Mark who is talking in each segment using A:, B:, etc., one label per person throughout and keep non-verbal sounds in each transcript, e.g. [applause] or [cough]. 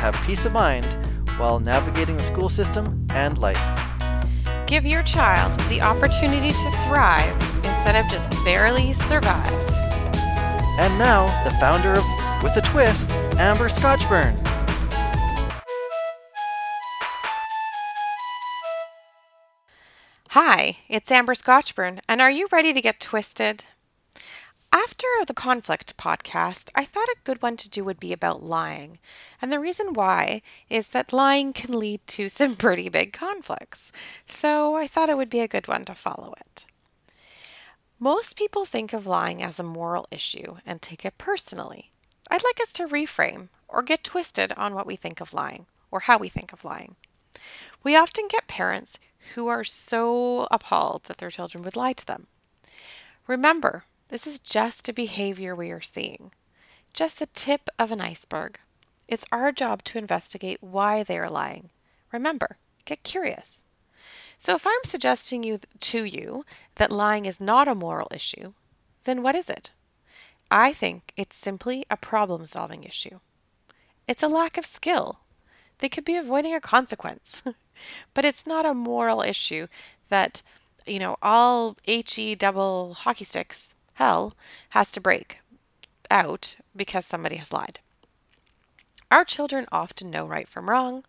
A: have peace of mind while navigating the school system and life.
B: Give your child the opportunity to thrive instead of just barely survive.
A: And now, the founder of With a Twist, Amber Scotchburn.
B: Hi, it's Amber Scotchburn, and are you ready to get twisted? After the conflict podcast, I thought a good one to do would be about lying. And the reason why is that lying can lead to [laughs] some pretty big conflicts. So I thought it would be a good one to follow it. Most people think of lying as a moral issue and take it personally. I'd like us to reframe or get twisted on what we think of lying or how we think of lying. We often get parents who are so appalled that their children would lie to them. Remember, this is just a behavior we are seeing, just the tip of an iceberg. It's our job to investigate why they are lying. Remember, get curious. So if I'm suggesting you to you that lying is not a moral issue, then what is it? I think it's simply a problem solving issue. It's a lack of skill. They could be avoiding a consequence. [laughs] but it's not a moral issue that, you know, all HE double hockey sticks hell has to break out because somebody has lied. Our children often know right from wrong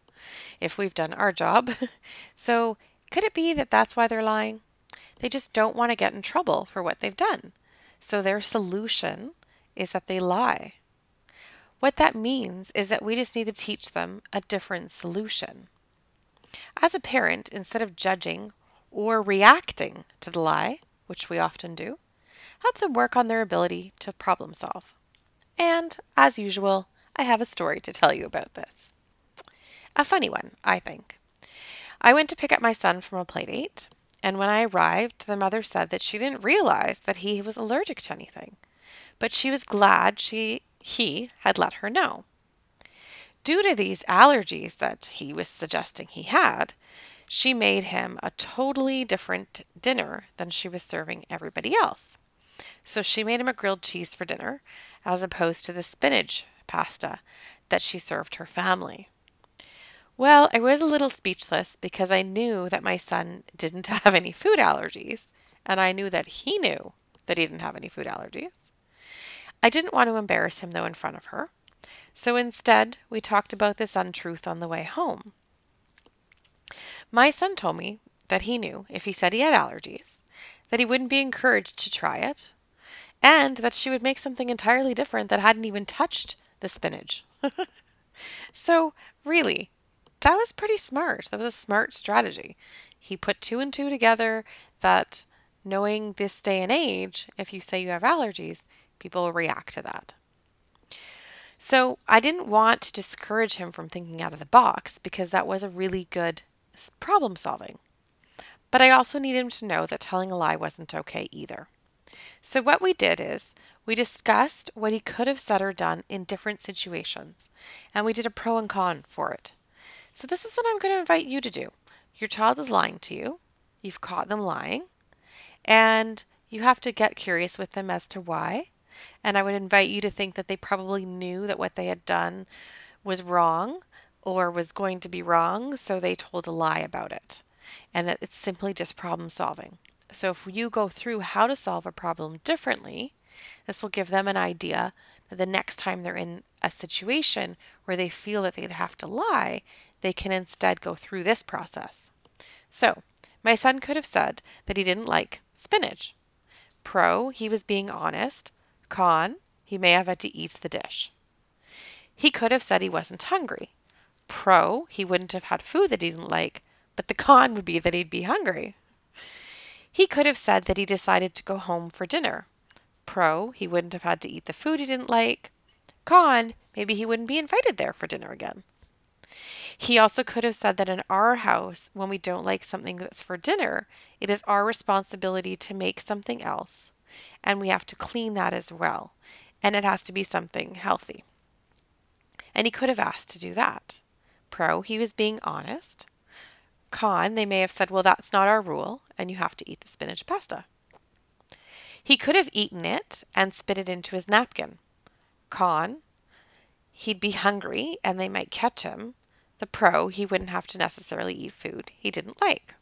B: if we've done our job. [laughs] so, could it be that that's why they're lying? They just don't want to get in trouble for what they've done. So, their solution is that they lie. What that means is that we just need to teach them a different solution. As a parent, instead of judging or reacting to the lie, which we often do, help them work on their ability to problem solve. And, as usual, I have a story to tell you about this. A funny one, I think. I went to pick up my son from a playdate, and when I arrived, the mother said that she didn't realize that he was allergic to anything, but she was glad she he had let her know. Due to these allergies that he was suggesting he had, she made him a totally different dinner than she was serving everybody else. So she made him a grilled cheese for dinner, as opposed to the spinach pasta that she served her family. Well, I was a little speechless because I knew that my son didn't [laughs] have any food allergies, and I knew that he knew that he didn't have any food allergies. I didn't want to embarrass him, though, in front of her. So instead, we talked about this untruth on the way home. My son told me that he knew if he said he had allergies, that he wouldn't be encouraged to try it, and that she would make something entirely different that hadn't even touched the spinach. [laughs] so, really, that was pretty smart. That was a smart strategy. He put two and two together that knowing this day and age, if you say you have allergies, people will react to that. So, I didn't want to discourage him from thinking out of the box because that was a really good problem solving. But I also needed him to know that telling a lie wasn't okay either. So, what we did is we discussed what he could have said or done in different situations, and we did a pro and con for it. So, this is what I'm going to invite you to do. Your child is lying to you, you've caught them lying, and you have to get curious with them as to why. And I would invite you to think that they probably knew that what they had done was wrong or was going to be wrong, so they told a lie about it, and that it's simply just problem solving. So if you go through how to solve a problem differently, this will give them an idea that the next time they're in a situation where they feel that they have to lie, they can instead go through this process. So, my son could have said that he didn't like spinach. Pro, he was being honest. Con, he may have had to eat the dish. He could have said he wasn't hungry. Pro, he wouldn't have had food that he didn't like, but the con would be that he'd be hungry. He could have said that he decided to go home for dinner. Pro, he wouldn't have had to eat the food he didn't like. Con, maybe he wouldn't be invited there for dinner again. He also could have said that in our house, when we don't like something that's for dinner, it is our responsibility to make something else, and we have to clean that as well, and it has to be something healthy. And he could have asked to do that. Pro, he was being honest. Con, they may have said, well, that's not our rule, and you have to eat the spinach pasta. He could have eaten it and spit it into his napkin. Con, he'd be hungry and they might catch him. The pro, he wouldn't have to necessarily eat food he didn't like.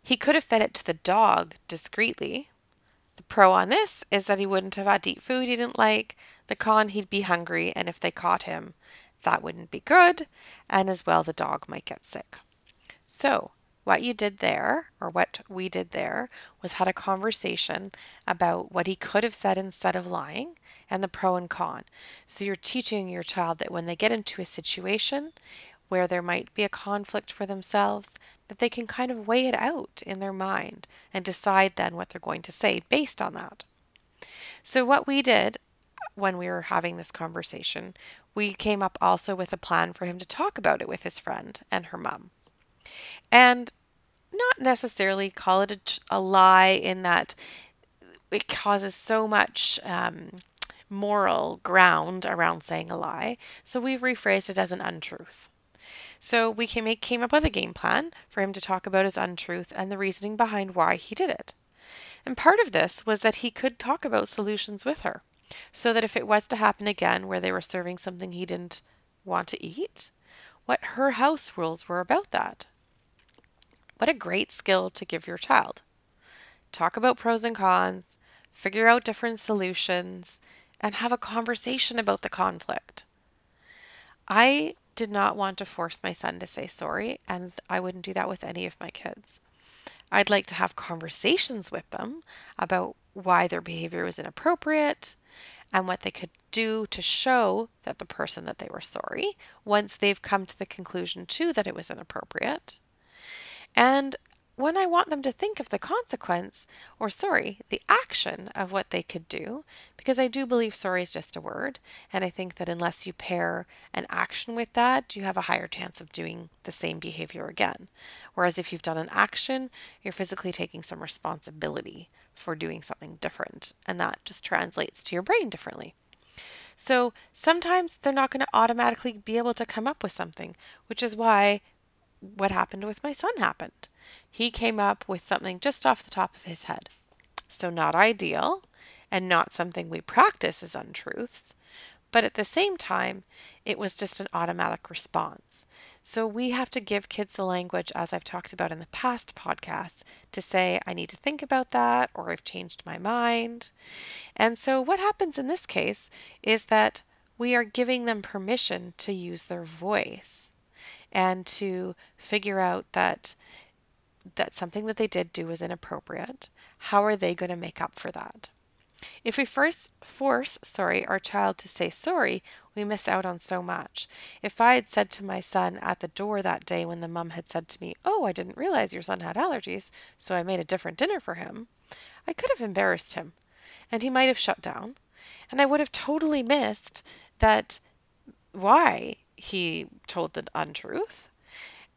B: He could have fed it to the dog discreetly. The pro on this is that he wouldn't have had to eat food he didn't like. The con, he'd be hungry, and if they caught him, that wouldn't be good, and as well, the dog might get sick. So, what you did there, or what we did there, was had a conversation about what he could have said instead of lying and the pro and con. So you're teaching your child that when they get into a situation where there might be a conflict for themselves, that they can kind of weigh it out in their mind and decide then what they're going to say based on that. So, what we did when we were having this conversation, we came up also with a plan for him to talk about it with his friend and her mom. And not necessarily call it a, a lie in that it causes so much um, moral ground around saying a lie, so we've rephrased it as an untruth. So we came, came up with a game plan for him to talk about his untruth and the reasoning behind why he did it. And part of this was that he could talk about solutions with her, so that if it was to happen again where they were serving something he didn't want to eat, what her house rules were about that. What a great skill to give your child. Talk about pros and cons, figure out different solutions, and have a conversation about the conflict. I did not want to force my son to say sorry, and I wouldn't do that with any of my kids. I'd like to have conversations with them about why their behavior was inappropriate and what they could do to show that the person that they were sorry once they've come to the conclusion too that it was inappropriate. And when I want them to think of the consequence, or sorry, the action of what they could do, because I do believe sorry is just a word, and I think that unless you pair an action with that, you have a higher chance of doing the same behavior again. Whereas if you've done an action, you're physically taking some responsibility for doing something different, and that just translates to your brain differently. So sometimes they're not going to automatically be able to come up with something, which is why what happened with my son happened. He came up with something just off the top of his head. So, not ideal and not something we practice as untruths, but at the same time, it was just an automatic response. So, we have to give kids the language, as I've talked about in the past podcasts, to say, I need to think about that, or I've changed my mind. And so, what happens in this case is that we are giving them permission to use their voice and to figure out that that something that they did do was inappropriate, how are they going to make up for that? If we first force, sorry, our child to say sorry, we miss out on so much. If I had said to my son at the door that day when the mum had said to me, "Oh, I didn't realize your son had allergies, so I made a different dinner for him," I could have embarrassed him, and he might have shut down, and I would have totally missed that why he told the untruth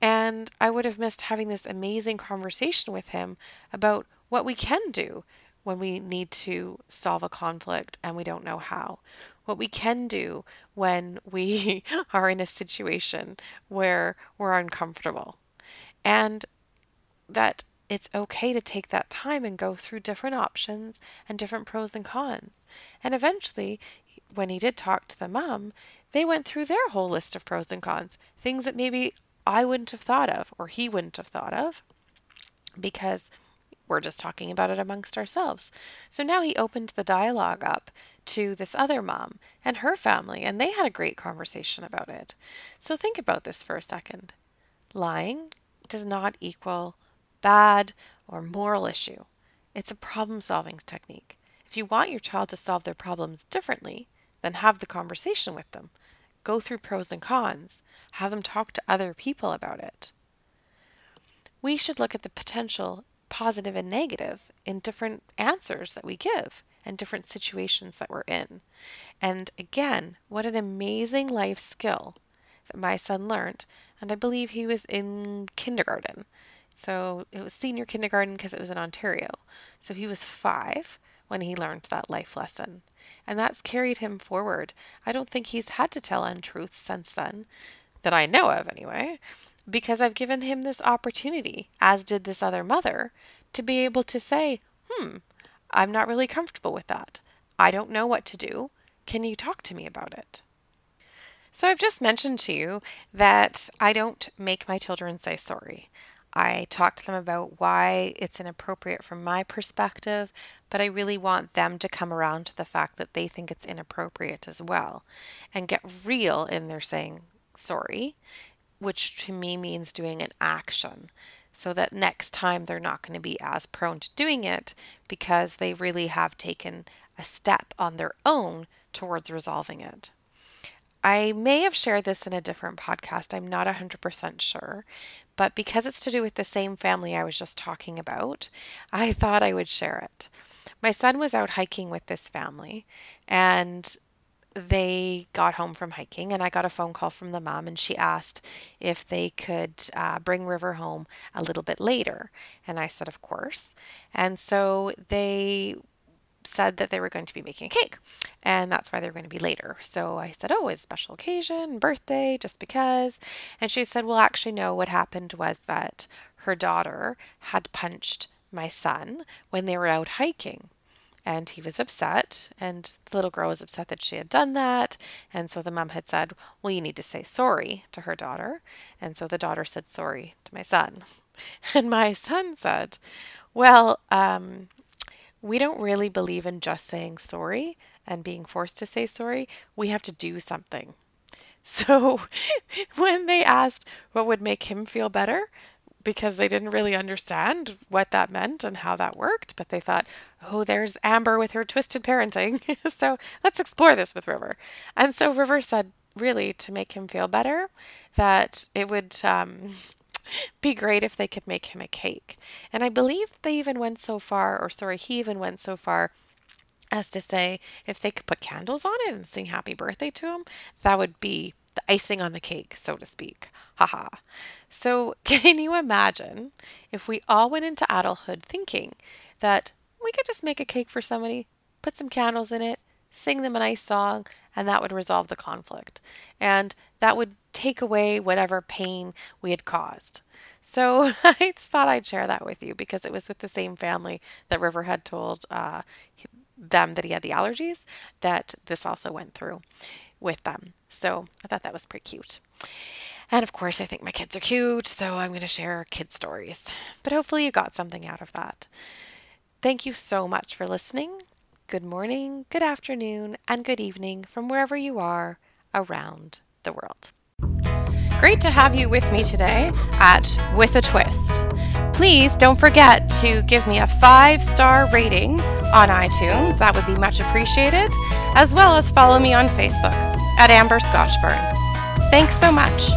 B: and I would have missed having this amazing conversation with him about what we can do when we need to solve a conflict and we don't know how. What we can do when we [laughs] are in a situation where we're uncomfortable. And that it's okay to take that time and go through different options and different pros and cons. And eventually, when he did talk to the mom, they went through their whole list of pros and cons, things that maybe I wouldn't have thought of, or he wouldn't have thought of, because we're just talking about it amongst ourselves. So now he opened the dialogue up to this other mom and her family, and they had a great conversation about it. So think about this for a second. Lying does not equal bad or moral issue. It's a problem solving technique. If you want your child to solve their problems differently, then have the conversation with them go through pros and cons, have them talk to other people about it. We should look at the potential positive and negative in different answers that we give and different situations that we're in. And again, what an amazing life skill that my son learned, and I believe he was in kindergarten. So it was senior kindergarten because it was in Ontario. So he was five when he learned that life lesson. And that's carried him forward. I don't think he's had to tell untruths since then, that I know of anyway, because I've given him this opportunity, as did this other mother, to be able to say, hmm, I'm not really comfortable with that. I don't know what to do. Can you talk to me about it? So, I've just mentioned to you that I don't make my children say sorry. I talk to them about why it's inappropriate from my perspective, but I really want them to come around to the fact that they think it's inappropriate as well and get real in their saying sorry, which to me means doing an action so that next time they're not going to be as prone to doing it because they really have taken a step on their own towards resolving it. I may have shared this in a different podcast, I'm not 100% sure, but because it's to do with the same family I was just talking about, I [laughs] thought I would share it. My son was out hiking with this family, and they got home from hiking and I got a phone call from the mom and she asked if they could uh, bring River home a little bit later. And I said, of course. And so they said that they were going to be making a cake and that's why they're going to be later. So I said, Oh, it's special occasion, birthday, just because. And she said, Well, actually, no, what happened was that her daughter had punched my son when they were out hiking and he was upset and the little girl was upset that she had done that and so the mom had said well you need to say sorry to her daughter and so the daughter said sorry to my son [laughs] and my son said well um, we don't really believe in just saying sorry and being forced to say sorry we have to do something [laughs] so when they asked what would make him feel better because they didn't really understand what that meant and how that worked, but they thought, oh, there's Amber with her twisted parenting. [laughs] so let's explore this with River. And so River said, really, to make him feel better, that it would um, be great if they could make him a cake. And I believe they even went so far, or sorry, he even went so far as to say if they could put candles on it and sing happy birthday to him, that would be the icing on the cake, so to speak. Haha. So, [laughs] can you imagine if we all went into adulthood thinking that we could just make a cake for somebody, put some candles in it, sing them a nice song, and that would resolve the conflict. And that would take away whatever pain we had caused. So [laughs] I thought I'd share that with you because it was with the same family that River had told uh, them that he had the allergies that this also went through with them. So I thought that was pretty cute. And of course, I think my kids are cute, so I'm going to share kid stories. But hopefully, you got something out of that. Thank you so much for listening. Good morning, good afternoon, and good evening from wherever you are around the world. Great to have you with me today at With a Twist. Please don't forget to give me a five star rating on iTunes. That would be much appreciated, as well as follow me on Facebook at Amber Scotchburn. Thanks so much.